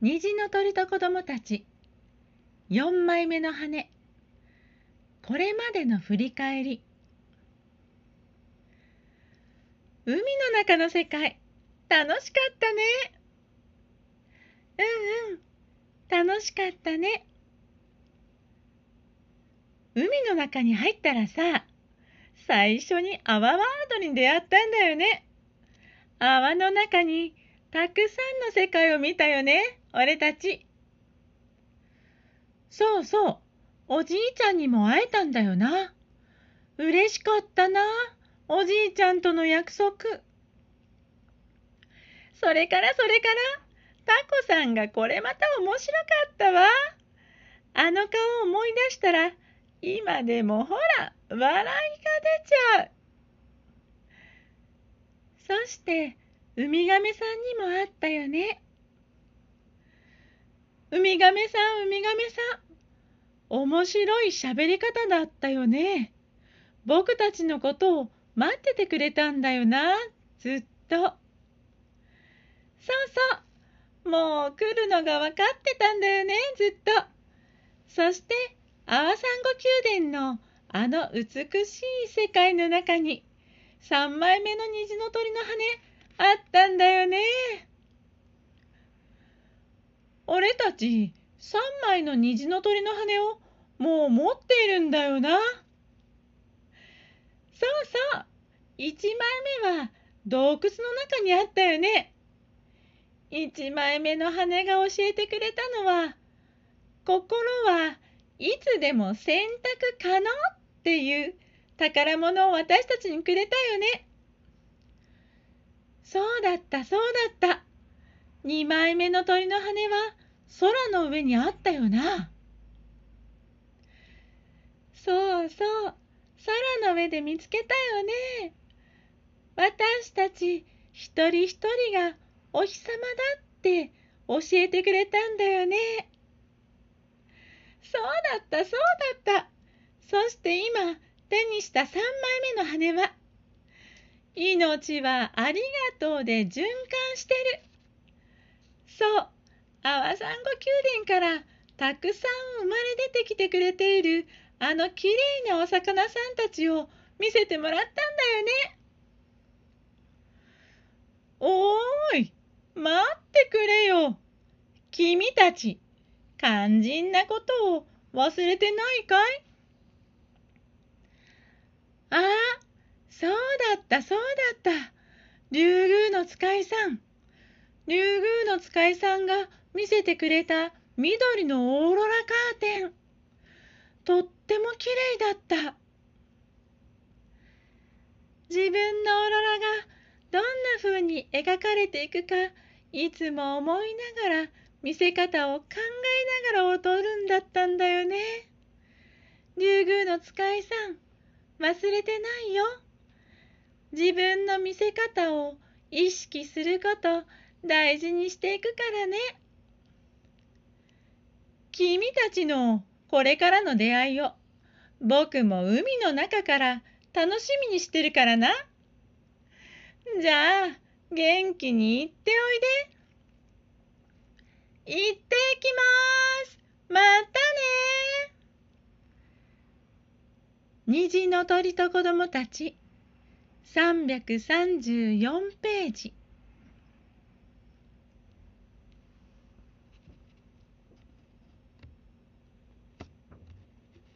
虹の鳥と子供たち。4枚目の羽。これまでの振り返り。海の中の世界。楽しかったね。うんうん。楽しかったね。海の中に入ったらさ最初に泡ワードに出会ったんだよね。泡の中にたくさんの世界を見たよね、俺たち。そうそう、おじいちゃんにも会えたんだよな。嬉しかったな、おじいちゃんとの約束。それからそれから、タコさんがこれまた面白かったわ。あの顔を思い出したら、今でもほら、笑いが出ちゃう。そして、ウミガメさんにも会ったよね。ウミガメさん、ウミガメさん。面白い喋り方だったよね。僕たちのことを待っててくれたんだよな、ずっと。そうそう。もう来るのが分かってたんだよね、ずっと。そして、アワサンゴ宮殿のあの美しい世界の中に、3枚目の虹の鳥の羽、あったんだよね。俺たち3枚の虹の鳥の羽をもう持っているんだよな。そうそう、1枚目は洞窟の中にあったよね。1枚目の羽が教えてくれたのは、心はいつでも選択可能っていう宝物を私たちにくれたよね。そうだったそうだった。2枚目の鳥の羽は空の上にあったよな。そうそう。空の上で見つけたよね。私たち一人一人がお日様だって教えてくれたんだよね。そうだったそうだった。そして今手にした3枚目の羽は命はありがとうで循環してる。そう、阿波山ゴ宮殿からたくさん生まれ出てきてくれているあのきれいなお魚さんたちを見せてもらったんだよね。おーい、待ってくれよ。君たち、肝心なことを忘れてないかい？ああ、そうだったそうだった。竜宮の使いさん。竜宮の使いさんが見せてくれた緑のオーロラカーテン。とっても綺麗だった。自分のオーロラがどんな風に描かれていくかいつも思いながら見せ方を考えながら踊るんだったんだよね。竜宮の使いさん忘れてないよ。自分の見せ方を意識すること大事にしていくからね。君たちのこれからの出会いを僕も海の中から楽しみにしてるからな。じゃあ元気に行っておいで。行ってきますまたね虹の鳥と子供たち334ページ。